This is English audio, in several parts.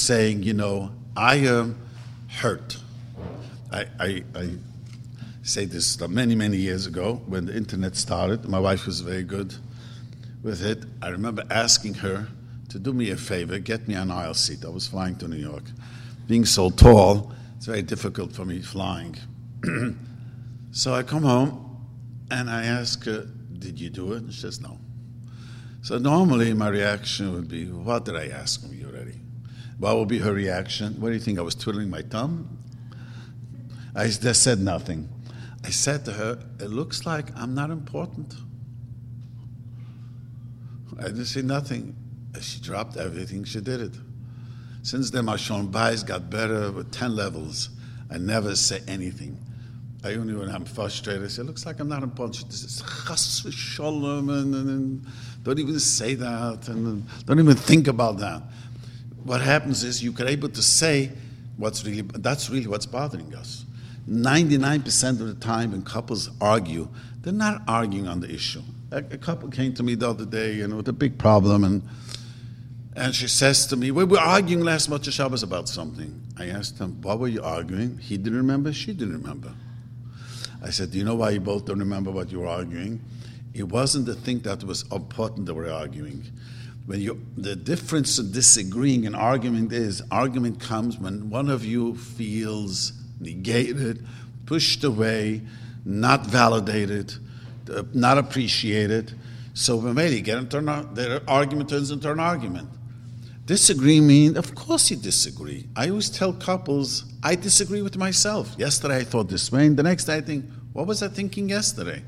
saying, you know, I am hurt. I, I, I say this uh, many, many years ago when the internet started. My wife was very good with it. I remember asking her to do me a favor, get me an aisle seat. I was flying to New York. Being so tall, it's very difficult for me flying. so I come home and I ask her, Did you do it? And she says, No. So normally my reaction would be, What did I ask you already? What would be her reaction? What do you think? I was twiddling my thumb? I just said nothing. I said to her, It looks like I'm not important. I didn't say nothing. She dropped everything, she did it. Since then, my Shalom Bayis got better with 10 levels. I never say anything. I only when I'm frustrated, I say, looks like I'm not important. This is chas and, and, and, don't even say that, and don't even think about that. What happens is you are able to say what's really, that's really what's bothering us. 99% of the time when couples argue, they're not arguing on the issue. A, a couple came to me the other day, you know, with a big problem, and and she says to me, We were arguing last Motzei Shabbos about something. I asked him, What were you arguing? He didn't remember, she didn't remember. I said, Do you know why you both don't remember what you were arguing? It wasn't the thing that was important that we're arguing. When you, the difference in disagreeing and argument is argument comes when one of you feels negated, pushed away, not validated, uh, not appreciated. So when they get into an, their argument turns into an argument. Disagree means, of course you disagree. I always tell couples, I disagree with myself. Yesterday I thought this way, and the next day I think, what was I thinking yesterday?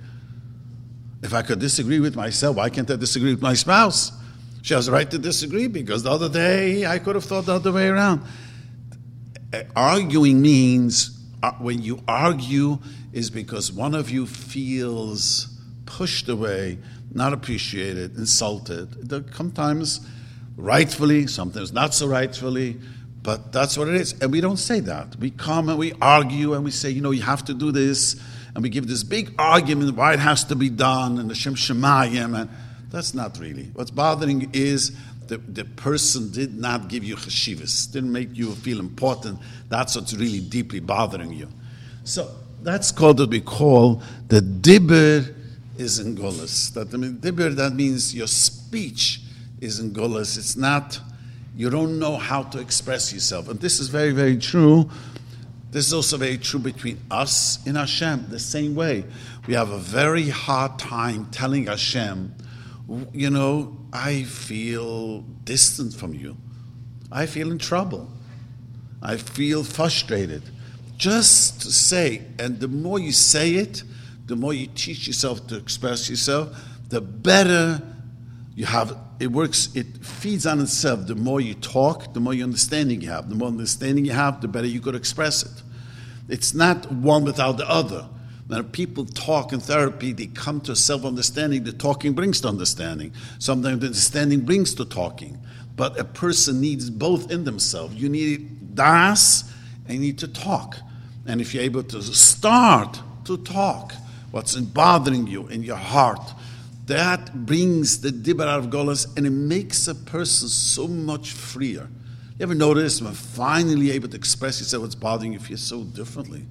If I could disagree with myself, why can't I disagree with my spouse? She has a right to disagree because the other day I could have thought the other way around. Arguing means uh, when you argue is because one of you feels pushed away, not appreciated, insulted. Sometimes rightfully, sometimes not so rightfully, but that's what it is. And we don't say that. We come and we argue and we say, you know, you have to do this, and we give this big argument why it has to be done, and the Shem Shemayim, and that's not really. What's bothering is the, the person did not give you cheshivas, didn't make you feel important. That's what's really deeply bothering you. So that's called what we call the dibber is in Golas. That I mean, dibber that means your speech is in Golas. It's not you don't know how to express yourself, and this is very very true. This is also very true between us and Hashem. The same way, we have a very hard time telling Hashem, you know, I feel distant from you. I feel in trouble. I feel frustrated. Just to say, and the more you say it, the more you teach yourself to express yourself, the better you have. It works, it feeds on itself. The more you talk, the more you understanding you have. The more understanding you have, the better you could express it. It's not one without the other. When people talk in therapy, they come to self understanding. The talking brings to understanding. Sometimes the understanding brings to talking. But a person needs both in themselves. You need das and you need to talk. And if you're able to start to talk, what's bothering you in your heart. That brings the dibber of Golas and it makes a person so much freer. You ever notice when finally able to express yourself what's bothering you, you feel so differently?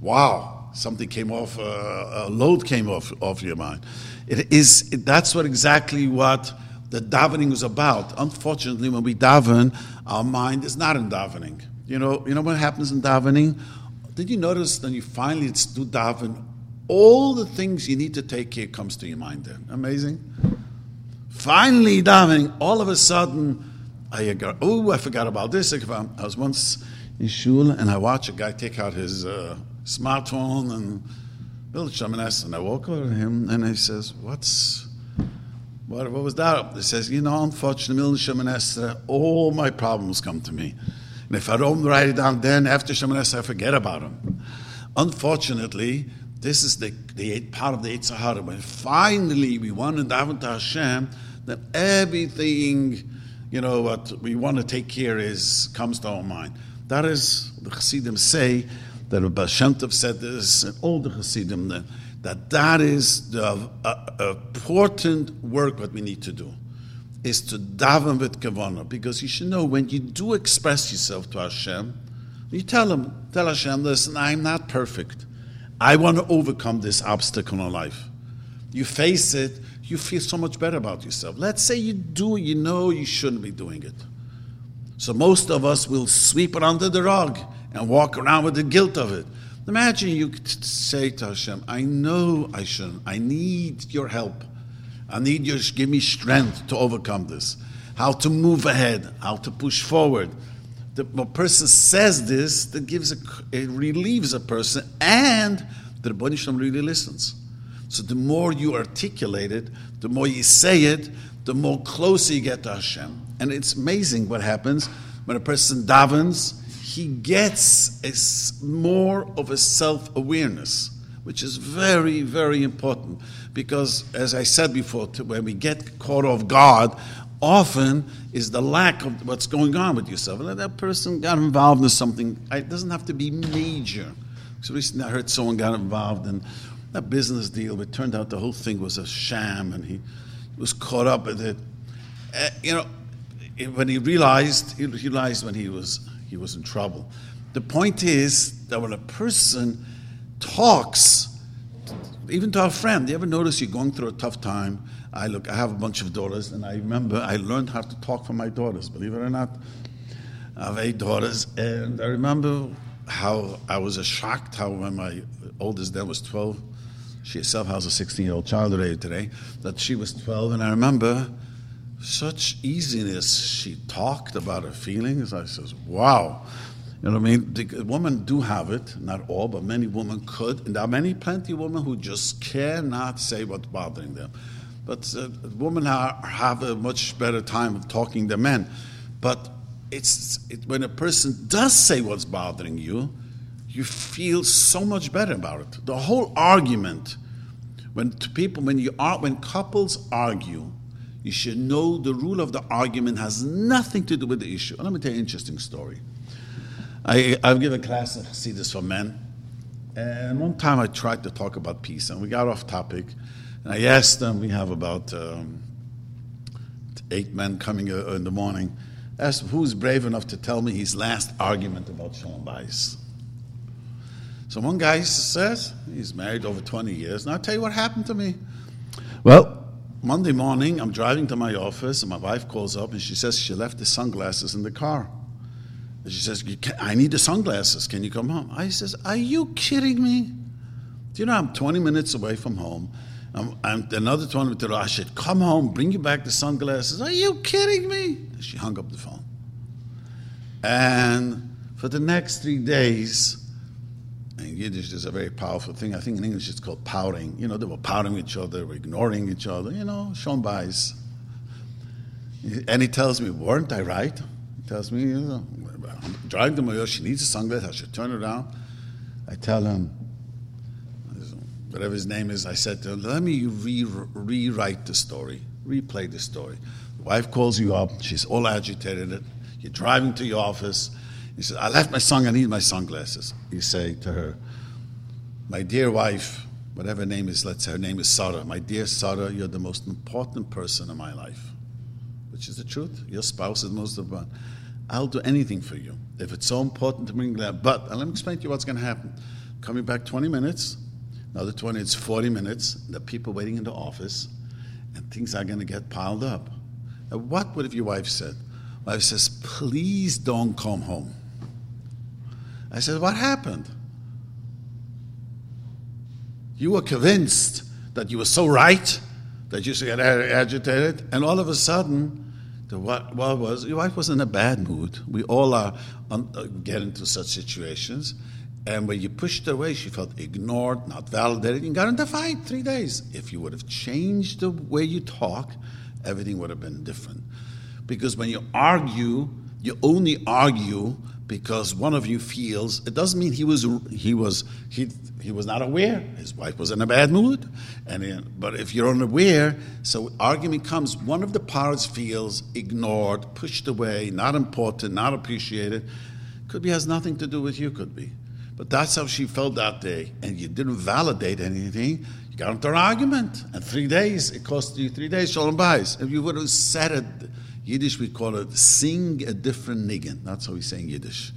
Wow, something came off, uh, a load came off, off your mind. It is, it, that's what exactly what the davening is about. Unfortunately, when we daven, our mind is not in davening. You know, you know what happens in davening? Did you notice when you finally do daven, all the things you need to take care comes to your mind then. Amazing. Finally, davening, all of a sudden, I got, oh, I forgot about this. I was once in shul and I watched a guy take out his uh, smartphone and build Shamanes, and I walk over to him and he says, "What's what, what was that?" He says, "You know, unfortunately, Shamanes, uh, all my problems come to me, and if I don't write it down, then after Shamanes, I forget about them. Unfortunately." This is the, the part of the Yetzer Hara. When finally we want to daven to Hashem, then everything, you know, what we want to take care is comes to our mind. That is the Chassidim say that Rabbi Shem Tov said this, and all the Chassidim that that, is the uh, important work that we need to do. is to daven with kavana, because you should know when you do express yourself to Hashem, you tell him, tell Hashem, listen, I'm not perfect. I want to overcome this obstacle in life. You face it, you feel so much better about yourself. Let's say you do, you know you shouldn't be doing it. So most of us will sweep it under the rug and walk around with the guilt of it. Imagine you say to Hashem, I know I shouldn't. I need your help. I need you to give me strength to overcome this. How to move ahead, how to push forward. The person says this, that gives a, it relieves a person, and the Ribono Shel Olam really listens. So the more you articulate it, the more you say it, the more closer you get to Hashem. And it's amazing what happens when a person davens, he gets a, more of a self awareness, which is very, very important. Because, as I said before, when we get caught off guard, often is the lack of what's going on with yourself. And that person got involved in something, it doesn't have to be major. So recently I heard someone got involved in that business deal. It turned out the whole thing was a sham, and he was caught up with it. Uh, you know, when he realized, he realized when he was he was in trouble. The point is that when a person talks, even to a friend, you ever notice you're going through a tough time? I look, I have a bunch of daughters, and I remember I learned how to talk for my daughters. Believe it or not, I have eight daughters, and I remember how I was shocked how when my oldest then was 12 she herself has a 16 year old child today, that she was 12. And I remember such easiness. She talked about her feelings. I says, wow. You know what I mean? The women do have it, not all, but many women could. And there are many, plenty of women who just cannot say what's bothering them. But uh, women are, have a much better time of talking than men. But it's it, when a person does say what's bothering you, you feel so much better about it. The whole argument, when people, when you are, when couples argue, you should know the rule of the argument has nothing to do with the issue. let me tell you an interesting story. I, I've given a class of this for men, and one time I tried to talk about peace, and we got off topic, and I asked them, we have about um, eight men coming in the morning, asked who's brave enough to tell me his last argument about Shalom Bayis. So one guy says, he's married over 20 years, and I'll tell you what happened to me. Well, Monday morning, I'm driving to my office, and my wife calls up, and she says she left the sunglasses in the car. And she says, I need the sunglasses. Can you come home? I says, Are you kidding me? Do you know I'm 20 minutes away from home? I'm, I'm another 20 minutes. I should come home, bring you back the sunglasses. Are you kidding me? She hung up the phone. And for the next three days, Yiddish, there's a very powerful thing. I think in English it's called pouting. You know, they were pouting each other, were ignoring each other, you know, Shalom Bayis. And he tells me, weren't I right? He tells me, you know, I'm driving to my she needs a sunglasses, I should turn around. I tell him, whatever his name is, I said to him, let me re- rewrite the story, replay the story. The wife calls you up, she's all agitated. You're driving to your office he says, I left my son, I need my sunglasses. You say to her, My dear wife, whatever name is, let's say her name is Sarah. My dear Sarah, you're the most important person in my life. Which is the truth. Your spouse is most important. I'll do anything for you. If it's so important to bring that. But let me explain to you what's going to happen. Coming back 20 minutes, another 20, it's 40 minutes. The people waiting in the office, and things are going to get piled up. Now, what would if your wife said? Wife says, please don't come home. I said, What happened? You were convinced that you were so right that you get agitated, and all of a sudden, the what, what was your wife was in a bad mood. We all are uh, get into such situations, and when you pushed her away, she felt ignored, not validated, and got into a fight three days. If you would have changed the way you talk, everything would have been different. Because when you argue, you only argue because one of you feels it doesn't mean he was he was he he was not aware. His wife was in a bad mood and uh, but if you're unaware so argument comes one of the parts feels ignored pushed away not important not appreciated. Could be has nothing to do with you could be. But that's how she felt that day and you didn't validate anything. You got into an argument, and three days, it cost you three days, shalom bayis. If you would have said it, Yiddish we call it sing a different niggin. That's how we say in Yiddish.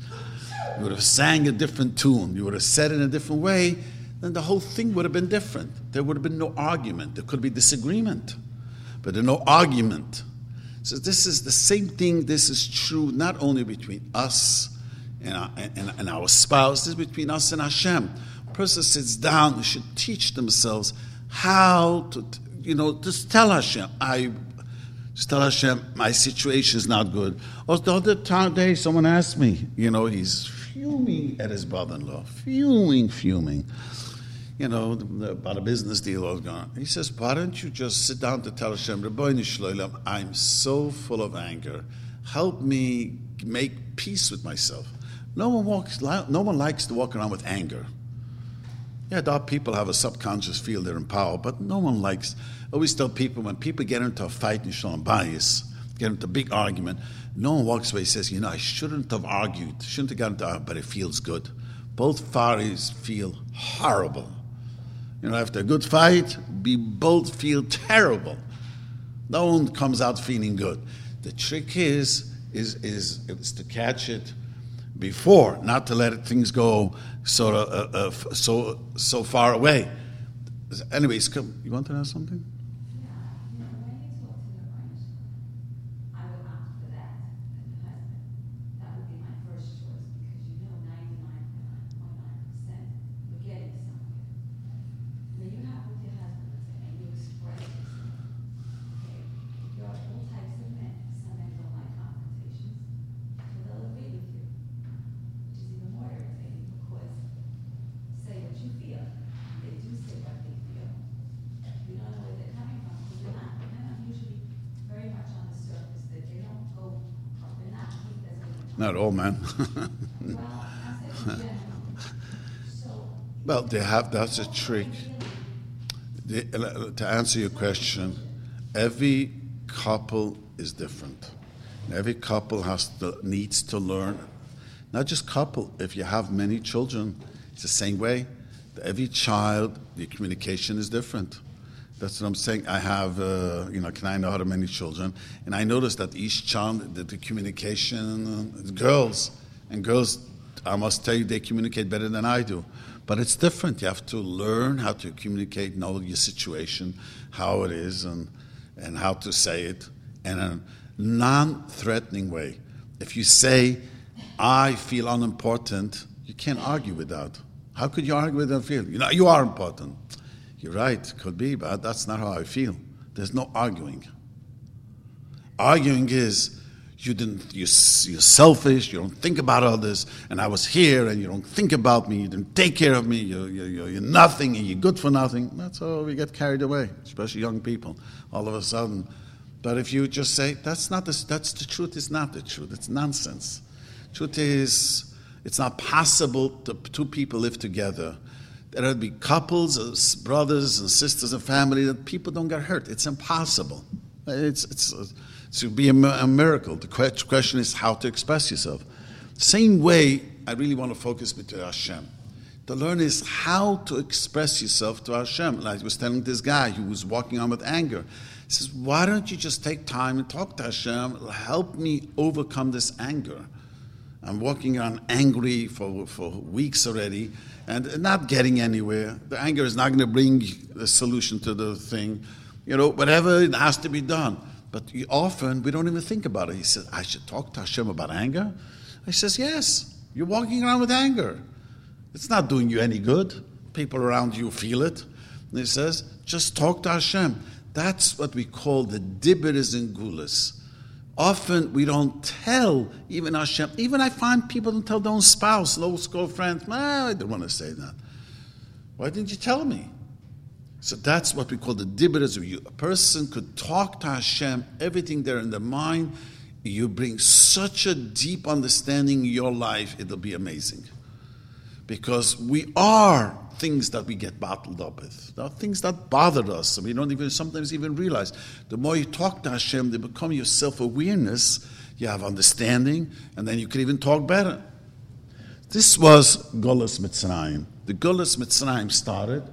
You would have sang a different tune. You would have said it in a different way, then the whole thing would have been different. There would have been no argument. There could be disagreement, but there's no argument. So this is the same thing. This is true not only between us and uh, our, and, and our spouse, this is between us and Hashem. A person sits down, they should teach themselves how to, you know, just tell Hashem, I just tell Hashem, my situation is not good. Or the other time, day, someone asked me, you know, he's fuming at his brother-in-law, fuming, fuming. You know, about a business deal was going. He says, "Why don't you just sit down to tell Hashem, I'm so full of anger. Help me make peace with myself." No one walks. No one likes to walk around with anger. Yeah, there people have a subconscious feel they're in power, but no one likes. Always tell people when people get into a fight in Shalom Bayis, get into a big argument, no one walks away and says, you know, I shouldn't have argued, shouldn't have gotten into argument, but it feels good. Both parties feel horrible. You know, after a good fight, we both feel terrible. No one comes out feeling good. The trick is, is, is, is to catch it before, not to let things go sort of uh, uh, so so far away. Anyways, come, you want to know something? Not all, man. well, they have, that's a trick. to answer your question, every couple is different. Every couple has to, needs to learn. Not just couple, if you have many children, it's the same way. Every child, the communication is different. That's what I'm saying. I have, uh, you know, can I know how to manage children? And I noticed that each child, the, the communication, uh, girls, and girls, I must tell you, they communicate better than I do. But it's different. You have to learn how to communicate, know your situation, how it is, and, and how to say it in a non threatening way. If you say, I feel unimportant, you can't argue with that. How could you argue with them feel? You know, you are important. You're right, could be, but that's not how I feel. There's no arguing. Arguing is you didn't, you, you're selfish, you don't think about others, and I was here and you don't think about me, you didn't take care of me, you're, you're, you're nothing and you're good for nothing. That's how we get carried away, especially young people, all of a sudden. But if you just say, that's not the, that's the truth, is not the truth, it's nonsense. Truth is, it's not possible to two people live together there would be couples, uh, brothers and sisters and family that people don't get hurt. It's impossible. It's, it's, uh, it would be a, a miracle. The question is how to express yourself. Same way, I really want to focus with Hashem. To learn is how to express yourself to Hashem. Like I was telling this guy who was walking on with anger. He says, Why don't you just take time and talk to Hashem? Help me overcome this anger. I'm walking on angry for, for weeks already and not getting anywhere. The anger is not going to bring a solution to the thing. You know, whatever it has to be done. But often we don't even think about it. He says, I should talk to Hashem about anger. I says, Yes, you're walking around with anger. It's not doing you any good. People around you feel it. And he says, just talk to Hashem. That's what we call the dibberis and gulas. Often we don't tell even our Hashem. Even I find people don't tell their own spouse, school friends. Ah, I don't want to say that. Why didn't you tell me? So that's what we call the dibberas. A person could talk to Hashem, everything there in the mind. You bring such a deep understanding in your life, it'll be amazing. Because we are things that we get bottled up with. There are things that bother us, and we don't even sometimes even realize. The more you talk to Hashem, they become your self awareness. You have understanding, and then you can even talk better. This was Golas Mitzrayim. The Golas Mitzrayim started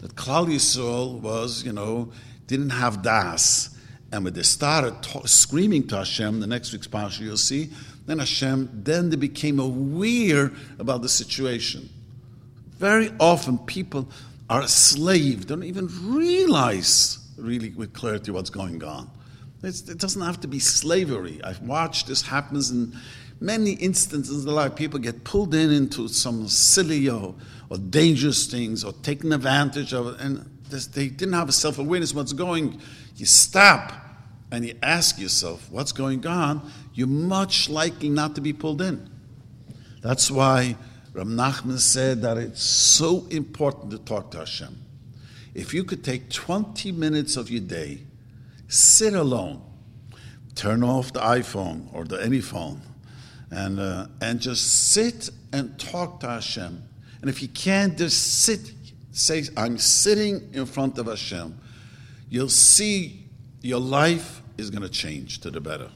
that Klal Yisrael was, you know, didn't have das. And when they started ta- screaming to Hashem, the next week's parsha you'll see, then Hashem, then they became aware about the situation. Very often people are a slave, don't even realize really with clarity what's going on. It's, it doesn't have to be slavery. I've watched this happens in many instances in life. People get pulled in into some silly or, or dangerous things or taken advantage of and this, they didn't have a self awareness what's going. You stop and you ask yourself what's going on. You're much likely not to be pulled in. That's why Reb Nachman said that it's so important to talk to Hashem. If you could take 20 minutes of your day, sit alone, turn off the iPhone or the any phone, and, uh, and just sit and talk to Hashem. And if you can't, just sit, say, I'm sitting in front of Hashem. You'll see your life is going to change to the better.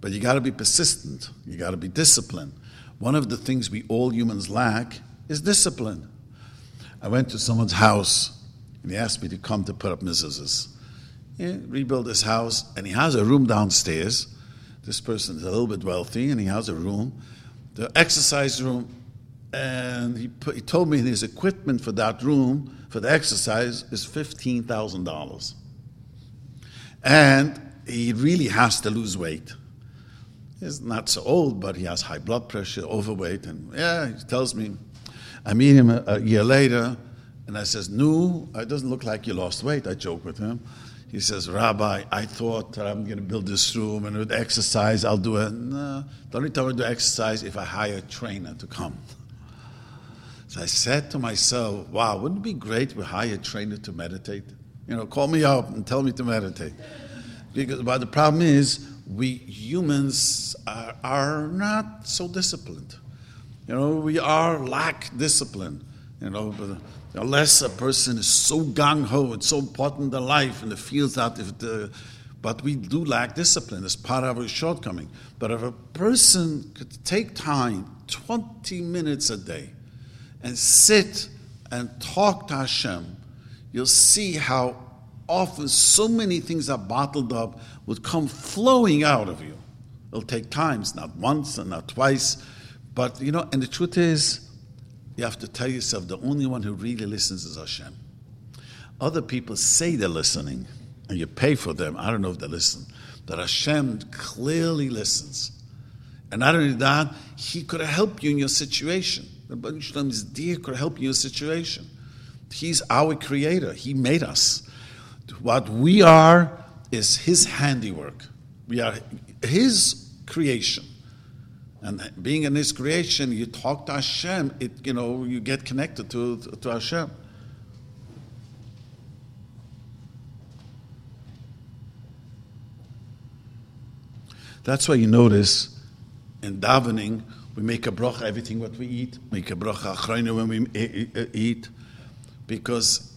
But you got to be persistent, you got to be disciplined. One of the things we all humans lack is discipline. I went to someone's house and he asked me to come to put up mezuzahs. Rebuild his house, and he has a room downstairs. This person is a little bit wealthy, and he has a room, the exercise room, and he, put, he told me his equipment for that room for the exercise is fifteen thousand dollars, and he really has to lose weight. He's not so old, but he has high blood pressure, overweight, and yeah, he tells me I meet him a, a year later, and I says, "No, it doesn't look like you lost weight." I joke with him. He says, "Rabbi, I thought that I'm going to build this room, and with exercise, I'll do it. No, the only time I do exercise if I hire a trainer to come." So I said to myself, "Wow, wouldn't it be great we hire a trainer to meditate? You know, call me up and tell me to meditate." Because, but the problem is, we humans are, are not so disciplined. You know, we are lack discipline. You know, but unless a person is so gung ho, it's so important in life and it feels that if the, but we do lack discipline. It's part of our shortcoming. But if a person could take time, 20 minutes a day, and sit and talk to Hashem, you'll see how often so many things are bottled up would come flowing out of you. It'll take times, not once and not twice, but you know, and the truth is, you have to tell yourself the only one who really listens is Hashem. Other people say they're listening, and you pay for them. I don't know if they listen. But Hashem clearly listens. And not only that, He could help you in your situation. The Baruch is dear could help you in your situation. He's our creator. He made us. What we are is His handiwork. We are His creation. And being in His creation, you talk to Hashem, it, you know, you get connected to, to Hashem. That's why you notice in davening, we make a bracha everything what we eat, make a bracha when we eat, because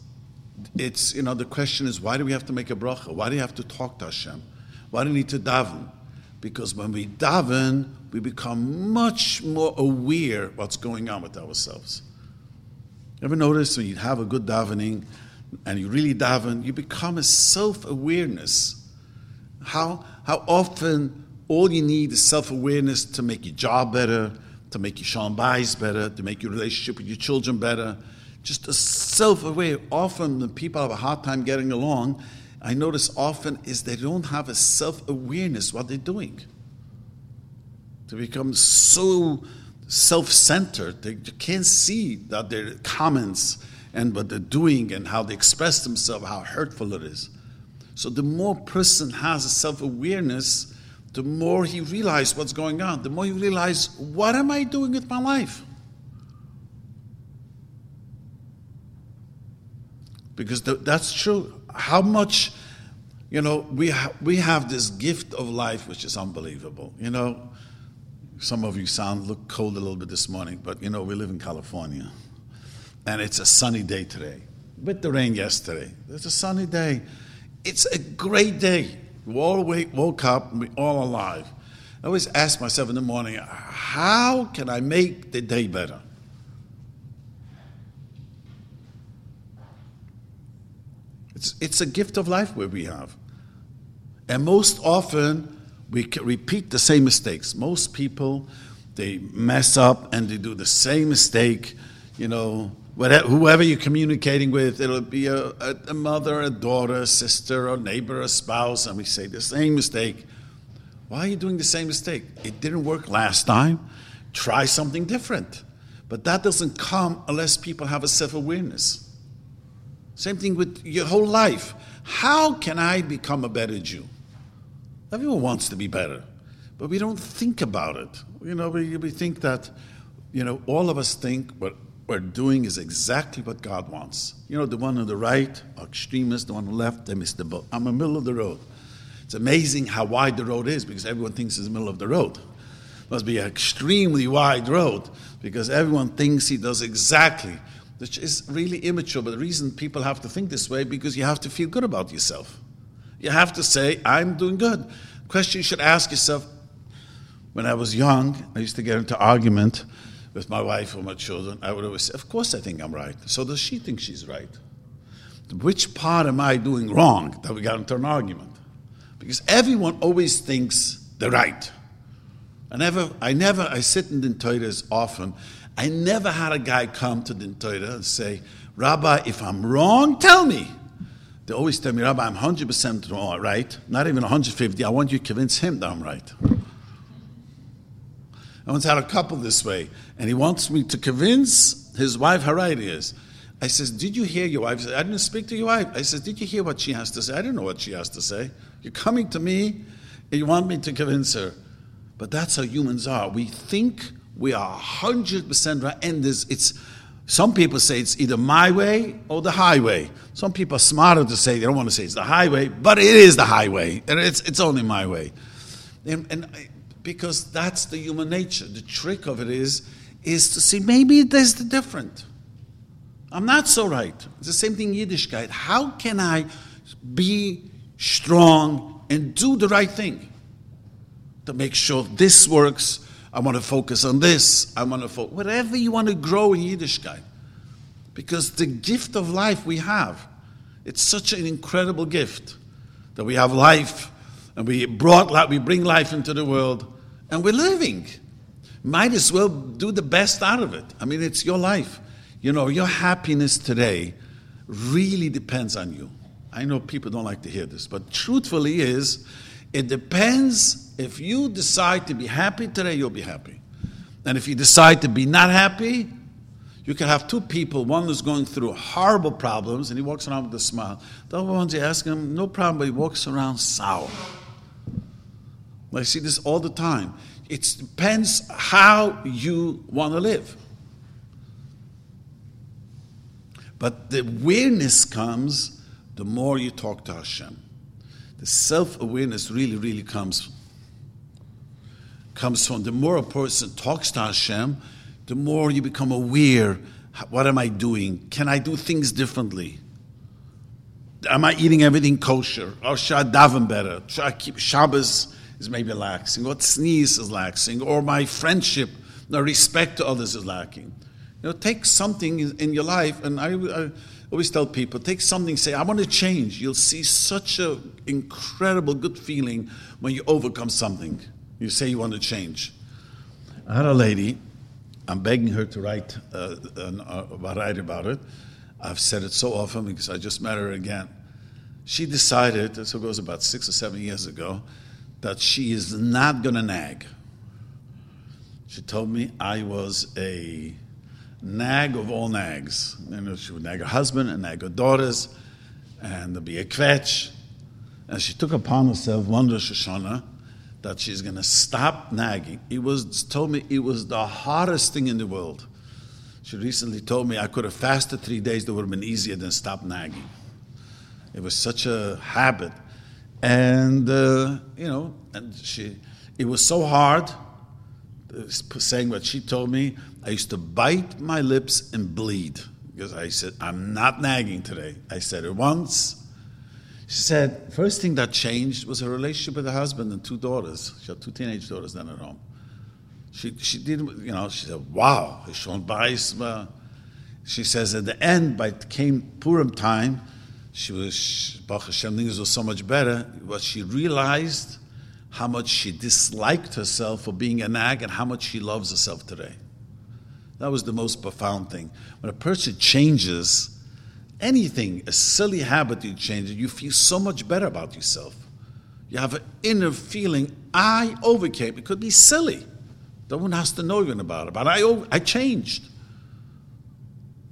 it's, you know, the question is, why do we have to make a bracha? Why do you have to talk to Hashem? Why do you need to daven? Because when we daven, we become much more aware what's going on with ourselves. Ever notice when you have a good davening and you really daven, you become a self-awareness. How, how often all you need is self-awareness to make your job better, to make your shalom better, to make your relationship with your children better. Just a self-aware. Often when people have a hard time getting along, I notice often is they don't have a self awareness what they're doing. To become so self centered, they can't see that their comments and what they're doing and how they express themselves, how hurtful it is. So the more person has a self awareness, the more he realizes what's going on. The more he realizes, what am I doing with my life? Because that's true how much, you know, we, ha- we have this gift of life which is unbelievable. You know, some of you sound look cold a little bit this morning, but you know, we live in California. And it's a sunny day today. With the rain yesterday. It's a sunny day. It's a great day. We all wake, woke up, we're all alive. I always ask myself in the morning, how can I make the day better? It's, it's a gift of life where we have. And most often, we repeat the same mistakes. Most people, they mess up and they do the same mistake. You know, whatever, whoever you're communicating with, it'll be a, a, mother, a daughter, a sister, a neighbor, a spouse, and we say the same mistake. Why are you doing the same mistake? It didn't work last time. Try something different. But that doesn't come unless people have a self awareness. Same thing with your whole life. How can I become a better Jew? Everyone wants to be better, but we don't think about it. You know, we, we think that, you know, all of us think what we're doing is exactly what God wants. You know, the one on the right, extremists, the one on the left, they miss the boat. I'm in the middle of the road. It's amazing how wide the road is because everyone thinks it's the middle of the road. It must be an extremely wide road because everyone thinks he does exactly which is really immature. But the reason people have to think this way because you have to feel good about yourself. You have to say, I'm doing good. Question you should ask yourself when I was young, I used to get into argument with my wife or my children. I would always say, Of course I think I'm right. So does she think she's right? Which part am I doing wrong that we got into an argument? Because everyone always thinks they're right. I never, I never, I sit in the toilets often I never had a guy come to the Torah and say, Rabbi, if I'm wrong, tell me. They always tell me, Rabbi, I'm 100% wrong, right? Not even 150. I want you to convince him that I'm right. I once had a couple this way, and he wants me to convince his wife how right he is. I says, Did you hear your wife? I didn't speak to your wife. I says, Did you hear what she has to say? I don't know what she has to say. You're coming to me and you want me to convince her. But that's how humans are. We think we are 100% right. And this, it's, some people say it's either my way or the highway. Some people are smarter to say, they don't want to say it's the highway, but it is the highway. And it's, it's only my way. And, and because that's the human nature. The trick of it is, is to see maybe there's the different. I'm not so right. It's the same thing Yiddishkeit. How can I be strong and do the right thing to make sure this works I want to focus on this. I want to focus, whatever you want to grow in Yiddishkeit. Because the gift of life we have, it's such an incredible gift that we have life and we brought life, we bring life into the world and we're living. Might as well do the best out of it. I mean, it's your life. You know, your happiness today really depends on you. I know people don't like to hear this, but truthfully is it depends if you decide to be happy today, you'll be happy. And if you decide to be not happy, you can have two people, one who's going through horrible problems and he walks around with a smile. The other ones, you ask him, no problem, but he walks around sour. I see this all the time. It depends how you want to live. But the awareness comes the more you talk to Hashem the self-awareness really, really comes comes from the more a person talks to Hashem, the more you become aware. What am I doing? Can I do things differently? Am I eating everything kosher? Or should I daven better? Should I keep Shabbos is maybe laxing? What tznius is laxing? Or my friendship, the respect to others is lacking? You know, take something in your life, and I, I always tell people take something, say, I want to change. You'll see such an incredible good feeling when you overcome something. You say you want to change. I had a lady, I'm begging her to write, uh, uh, write about it. I've said it so often because I just met her again. She decided, this goes about six or seven years ago, that she is not going to nag. She told me I was a nag of all nags. Know, she would nag her husband and nag her daughters, and there'd be a kvetch. And she took upon herself one Rosh Hashanah that she's going to stop nagging. It was told me it was the hardest thing in the world. She recently told me I could have fasted three days that would have been easier than stop nagging. It was such a habit, and uh, you know, and she. It was so hard saying what she told me, I used to bite my lips and bleed because I said, I'm not nagging today. I said it once. She said, first thing that changed was her relationship with her husband and two daughters. She had two teenage daughters then at home. She, she did, you know, she said, wow, She says, at the end, by came Purim time, she was, Baruch Hashem, things were so much better, but she realized how much she disliked herself for being a nag and how much she loves herself today. That was the most profound thing. When a person changes anything, a silly habit you change, you feel so much better about yourself. You have an inner feeling, I overcame. It could be silly. No one has to know even about it, but I, I changed.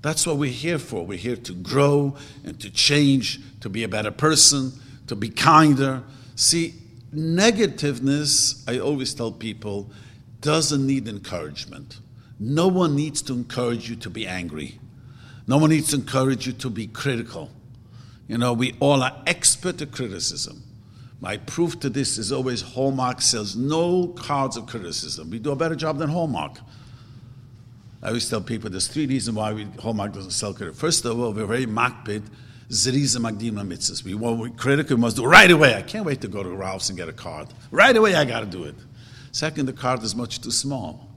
That's what we're here for. We're here to grow and to change, to be a better person, to be kinder. See, negativeness, I always tell people, doesn't need encouragement. No one needs to encourage you to be angry. No one needs to encourage you to be critical. You know, we all are expert at criticism. My proof to this is always Hallmark sells no cards of criticism. We do a better job than Hallmark. I always tell people there's three reasons why we, Hallmark doesn't sell credit. First of all, we're very makpid, zeriza magdima mitzvahs. We want we critical, we must do right away. I can't wait to go to Ralph's and get a card. Right away, I got to do it. Second, the card is much too small.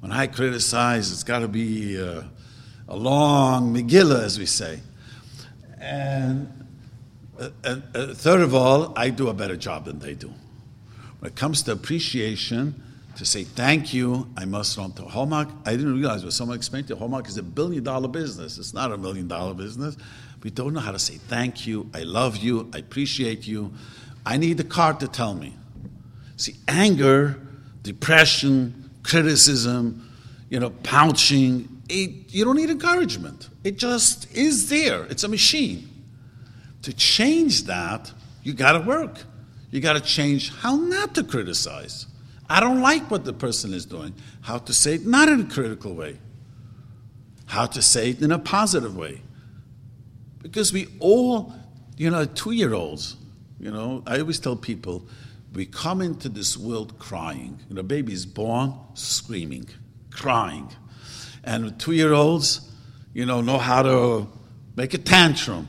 When I criticize, it's got to be uh, a long Megillah, as we say. And, uh, and uh, third of all, I do a better job than they do. When it comes to appreciation, to say thank you, I must run to Hallmark. I didn't realize, but someone explained to Hallmark is a billion dollar business. It's not a million dollar business. We don't know how to say thank you, I love you, I appreciate you. I need the card to tell me. See, anger, depression, criticism, you know, pouching, it, you don't need encouragement. It just is there. It's a machine. To change that, you got to work. You got to change how not to criticize. I don't like what the person is doing. How to say it not in a critical way. How to say it in a positive way. Because we all, you know, two year olds, you know, I always tell people, we come into this world crying. You know, baby is born screaming, crying. And two year olds, you know, know how to make a tantrum.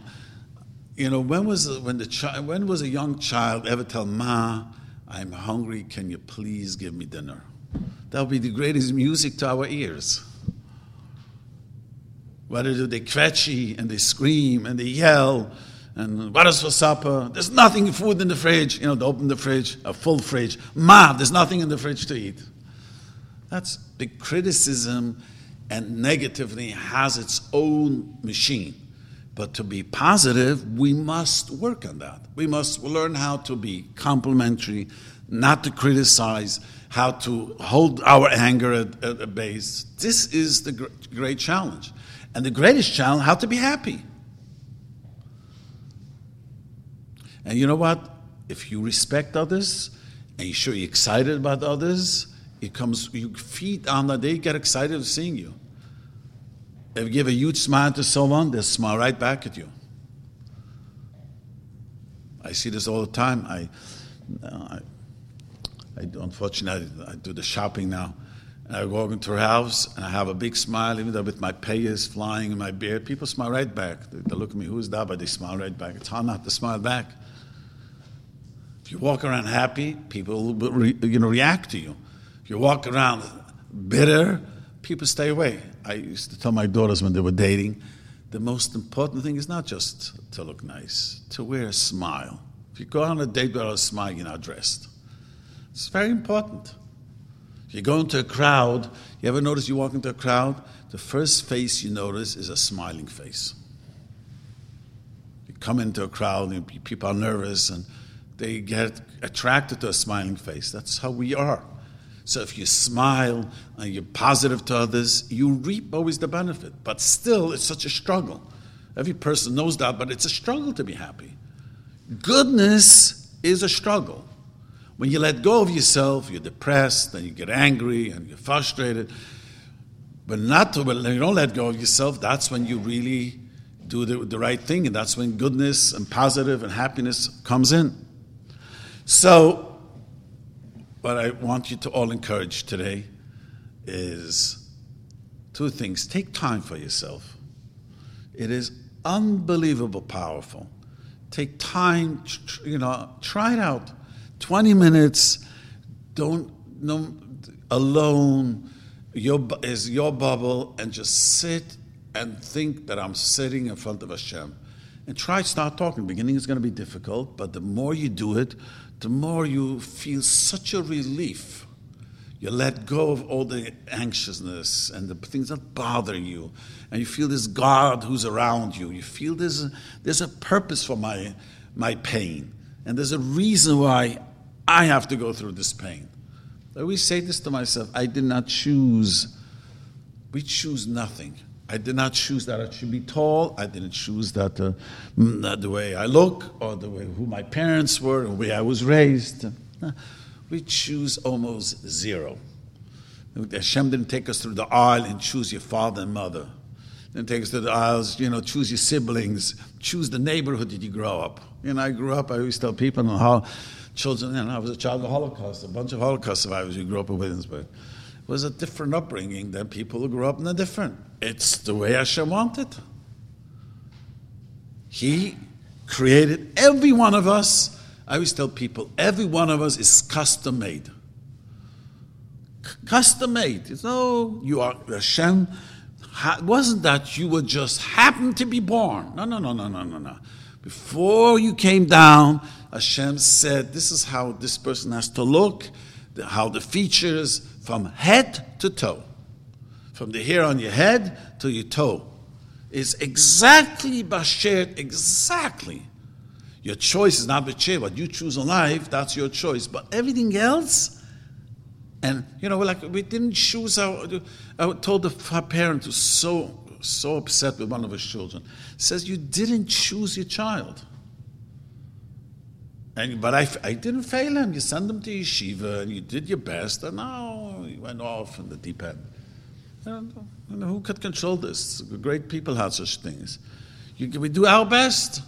You know, when was, when, the chi- when was a young child ever tell Ma, I'm hungry, can you please give me dinner? That would be the greatest music to our ears. Whether they kvetchy and they scream and they yell and what is for supper? There's nothing food in the fridge. You know, they open the fridge, a full fridge. Ma, there's nothing in the fridge to eat. That's the criticism and negativity has its own machine. But to be positive, we must work on that. We must learn how to be complimentary, not to criticize, how to hold our anger at, at a base. This is the great challenge. And the greatest challenge, how to be happy. And you know what? If you respect others and you show you're excited about others, it comes, you feed on that, they get excited of seeing you. If you give a huge smile to someone, they'll smile right back at you. I see this all the time. I, uh, I, I unfortunately, I do the shopping now. And I walk into her house and I have a big smile, even though with my payas flying in my beard. People smile right back. They, they look at me, who's that? But they smile right back. It's hard not to smile back. If you walk around happy, people will re, you know, react to you. If you walk around bitter, people stay away. I used to tell my daughters when they were dating, the most important thing is not just to look nice, to wear a smile. If you go on a date without a smile, you're not dressed. It's very important. If you go into a crowd, you ever notice you walk into a crowd? The first face you notice is a smiling face. You come into a crowd and people are nervous and they get attracted to a smiling face. That's how we are. So if you smile and you're positive to others, you reap always the benefit. But still, it's such a struggle. Every person knows that, but it's a struggle to be happy. Goodness is a struggle. When you let go of yourself, you're depressed and you get angry and you're frustrated. But not to, when you don't let go of yourself, that's when you really do the, the right thing, and that's when goodness and positive and happiness comes in. So, what I want you to all encourage today is two things. Take time for yourself. It is unbelievable powerful. Take time, you know, try it out. 20 minutes, don't, no, alone, your, is your bubble, and just sit and think that I'm sitting in front of Hashem and try start talking. Beginning is going to be difficult, but the more you do it, the more you feel such a relief. You let go of all the anxiousness and the things that bother you, and you feel this God who's around you. You feel there's a, there's a purpose for my, my pain, and there's a reason why I have to go through this pain. I always say this to myself I did not choose. We choose nothing. I did not choose that I should be tall. I didn't choose that, uh, mm, the way I look or the way who my parents were or the way I was raised. We choose almost zero. Hashem didn't take us through the aisle and choose your father and mother. Didn't take us through the aisles, you know, choose your siblings, choose the neighborhood that you grow up. You know, I grew up, I always tell people how children, you know, I was a child of the Holocaust, a bunch of Holocaust survivors who grew up in Williamsburg It was a different upbringing than people who grew up in a different. It's the way Hashem wanted. He created every one of us. I always tell people, every one of us is custom made. Custom made. It's no, you are Hashem. It wasn't that you were just happened to be born. No, no, no, no, no, no, no. Before you came down, Hashem said, This is how this person has to look, how the features, from head to toe, from the hair on your head to your toe, is exactly basher, exactly. Your choice is not basher. What you choose in life, that's your choice. But everything else, and you know, like we didn't choose our. I told the parent who's so so upset with one of his children, says you didn't choose your child. And, but I, I didn't fail him. You sent him to yeshiva and you did your best, and now he went off in the deep end. Who could control this? Great people had such things. You, we do our best.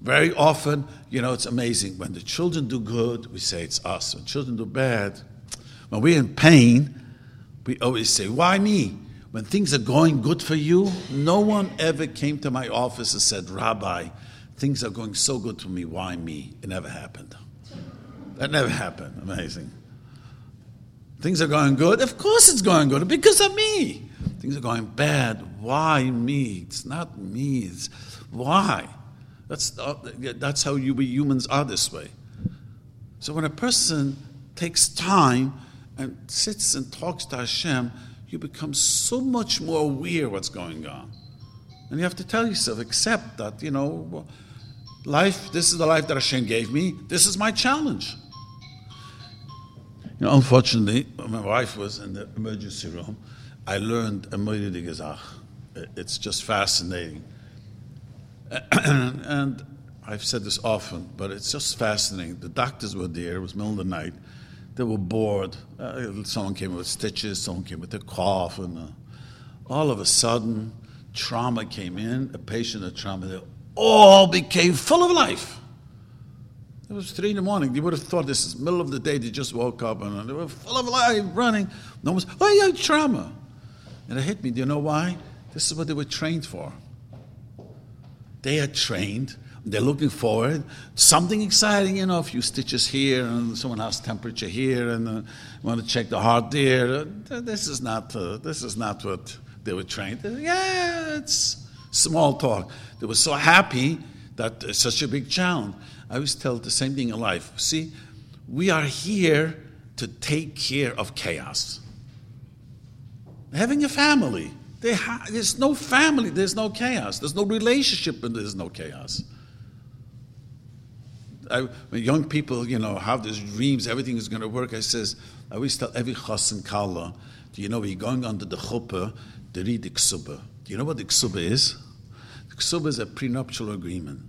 Very often, you know, it's amazing. When the children do good, we say it's us. When children do bad, when we're in pain, we always say, Why me? When things are going good for you, no one ever came to my office and said, Rabbi, things are going so good for me. Why me? It never happened. That never happened. Amazing. Things are going good. Of course it's going good because of me. Things are going bad. Why me? It's not me. It's why. That's, uh, that's how you, we humans are this way. So when a person takes time and sits and talks to Hashem, you become so much more aware what's going on. And you have to tell yourself, accept that, you know, life, this is the life that Hashem gave me. This is my challenge. You know, unfortunately, my wife was in the emergency room, I learned a Moiridi Gezach. It's just fascinating. and I've said this often, but it's just fascinating. The doctors were there, it was middle of the night. They were bored. Uh, someone came with stitches, someone came with a cough, and uh, all of a sudden, trauma came in, a patient with trauma they all became full of life. It was three in the morning. You would have thought this is middle of the day. They just woke up and they were full of life, running. No one's, oh, yeah, trauma. And it hit me. Do you know why? This is what they were trained for. They are trained. They're looking forward. Something exciting, you know, a few stitches here, and someone has temperature here, and uh, want to check the heart there. Uh, this is not. Uh, this is not what they were trained. Yeah, it's small talk. They were so happy that it's such a big challenge. I always tell the same thing in life. See, we are here to take care of chaos. Having a family. Ha- there's no family, there's no chaos. There's no relationship, and there's no chaos. I, when young people, you know, have these dreams, everything is going to work. I says, I always tell every chas and kala, do you know, we're going under the chuppah to read the ksuba. Do you know what the ksuba is? Ksuba is a prenuptial agreement.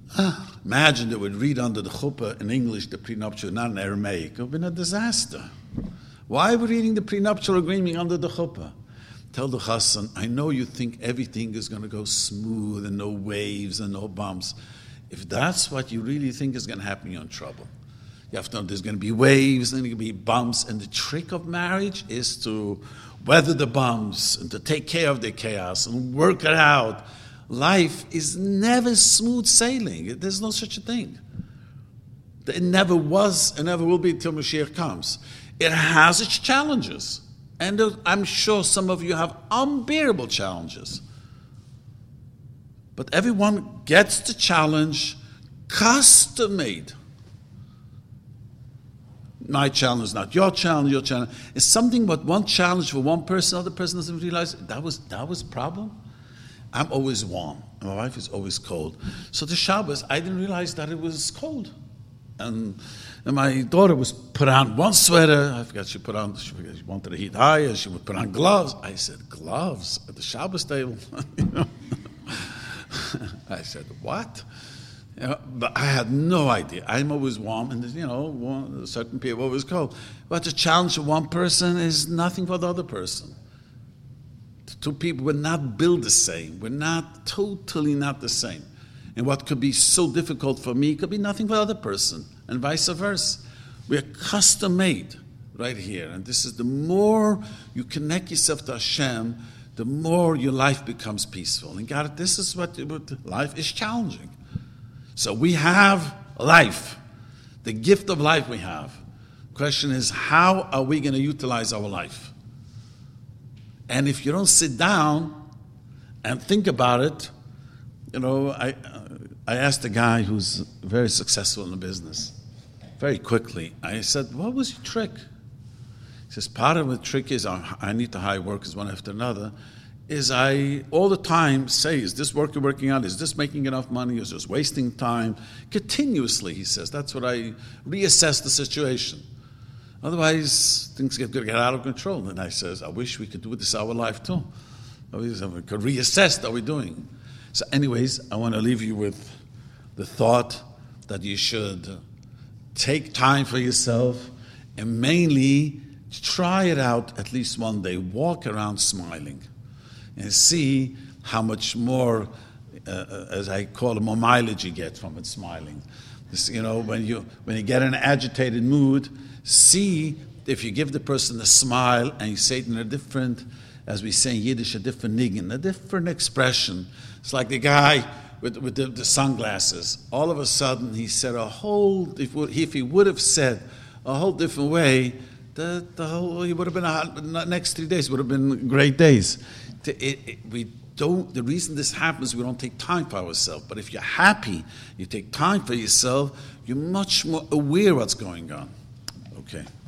Imagine they would read under the chuppah in English the prenuptial, not in Aramaic. It would have been a disaster. Why are we reading the prenuptial agreement under the chuppah? Tell the chassan, I know you think everything is going to go smooth and no waves and no bumps. If that's what you really think is going to happen, you're in trouble. You have to know there's going to be waves and there's going to be bumps. And the trick of marriage is to weather the bumps and to take care of the chaos and work it out. Life is never smooth sailing. There's no such a thing. It never was and never will be until Mashiach comes. It has its challenges. And I'm sure some of you have unbearable challenges. But everyone gets the challenge custom made. My challenge is not your challenge, your challenge. It's something but one challenge for one person, other person doesn't realize that was that was problem. I'm always warm. My wife is always cold. So the Shabbos, I didn't realize that it was cold. And, and my daughter was put on one sweater. I forgot she put on, she, she wanted to heat higher. She would put on gloves. I said, gloves at the Shabbos table? I said, what? You know, but I had no idea. I'm always warm, and you know, certain people are always cold. But the challenge of one person is nothing for the other person. Two people were not built the same. We're not totally not the same. And what could be so difficult for me could be nothing for the other person, and vice versa. We're custom made right here. And this is the more you connect yourself to Hashem, the more your life becomes peaceful. And God, this is what, what life is challenging. So we have life, the gift of life we have. Question is, how are we going to utilize our life? And if you don't sit down and think about it, you know, I, I asked a guy who's very successful in the business very quickly. I said, What was your trick? He says, Part of the trick is I need to hire workers one after another. Is I all the time say, Is this worker working out? Is this making enough money? Is this wasting time? Continuously, he says. That's what I reassess the situation. Otherwise, things get, get out of control. And I says, I wish we could do this our life too. We could reassess how we're doing. So, anyways, I want to leave you with the thought that you should take time for yourself and mainly try it out at least one day. Walk around smiling and see how much more, uh, uh as I call it, more mileage you get from it smiling. This, you know, when you, when you get in an agitated mood, see if you give the person a smile and you say it in a different, as we say in Yiddish, a different niggin, a different expression. It's like the guy with, with the, the, sunglasses. All of a sudden, he said a whole, if, if he would have said a whole different way, the, the whole, he would have been, a, next three days would have been great days. It, it, we don't, the reason this happens, we don't take time for ourselves. But if you're happy, you take time for yourself, you're much more aware what's going on. Okay.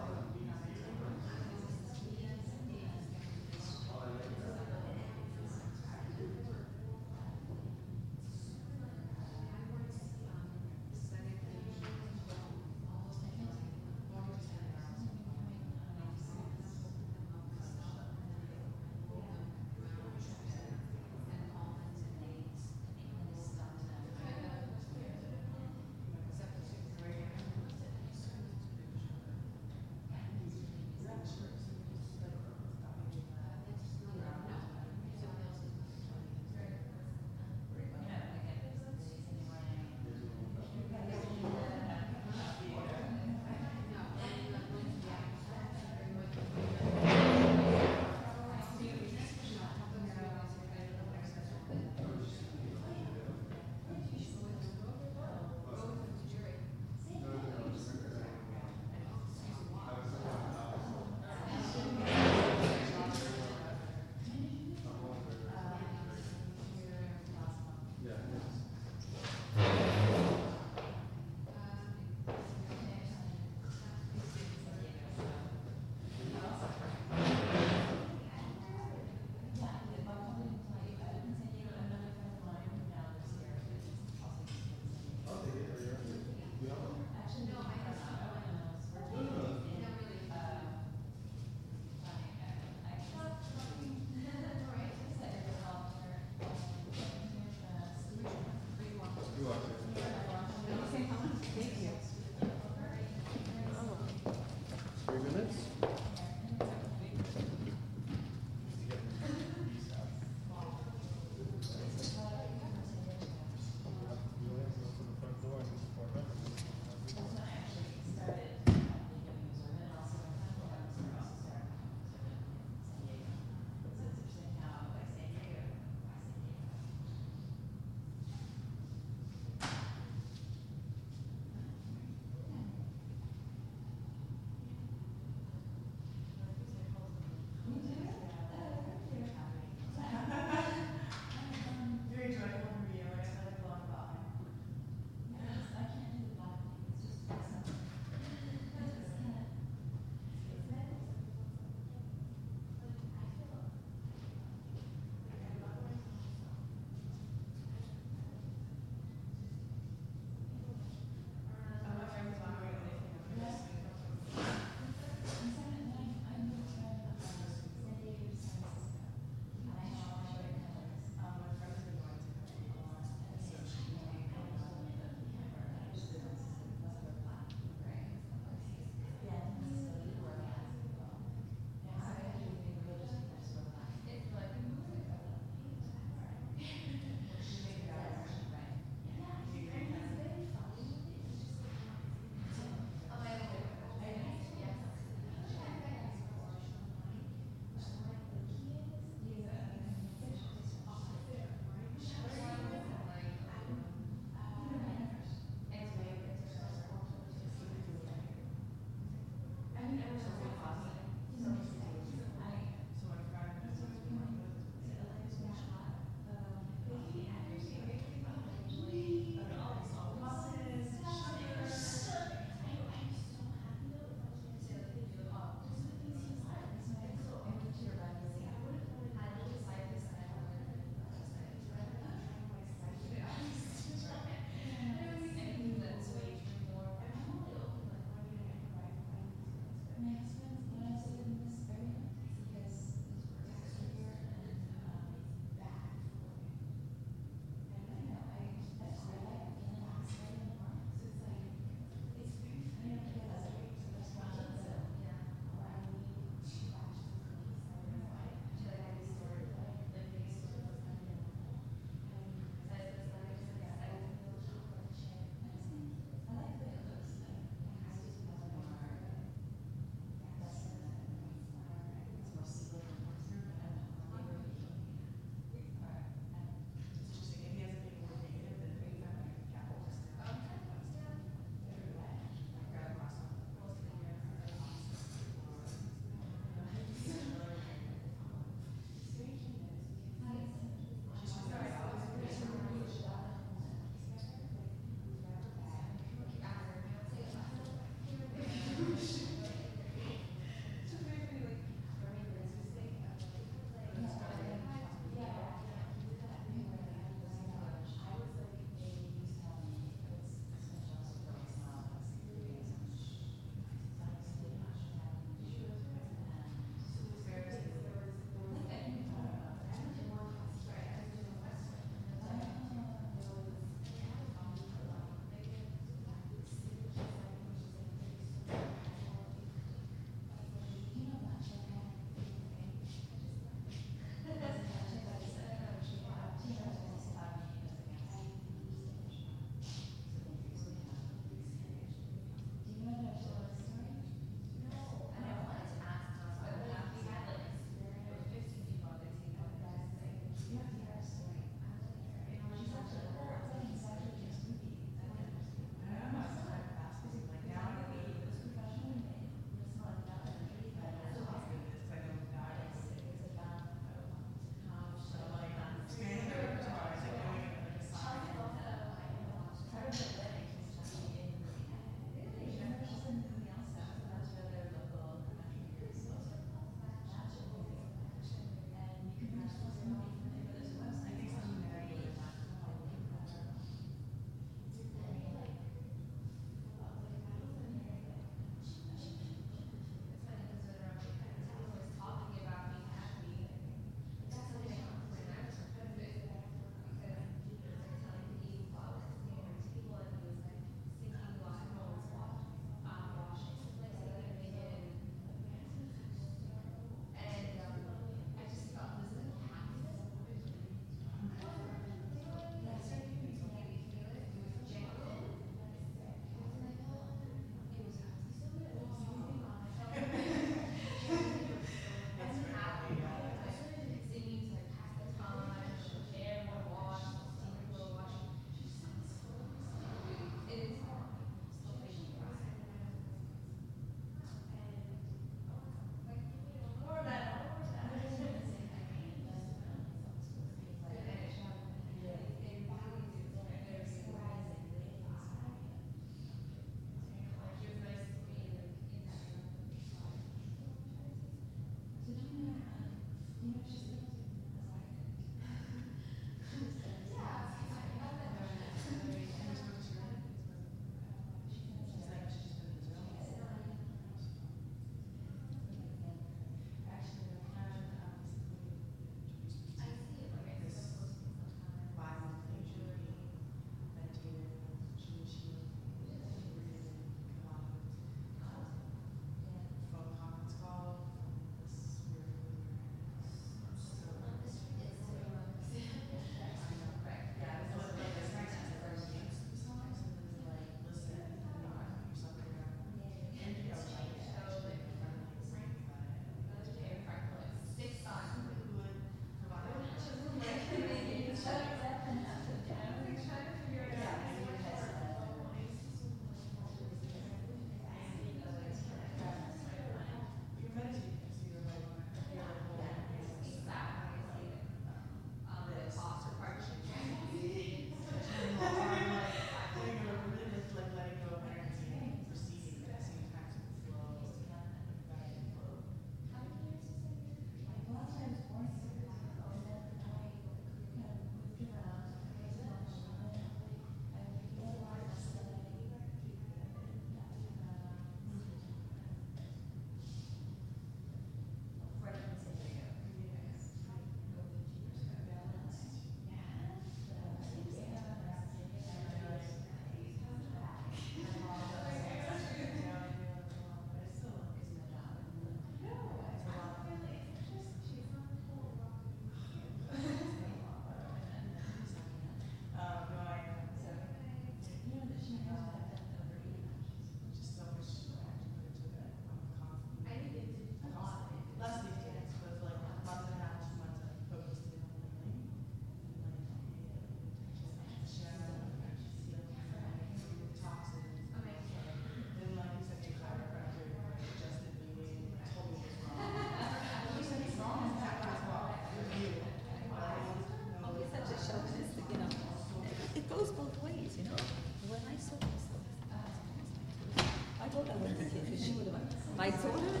저는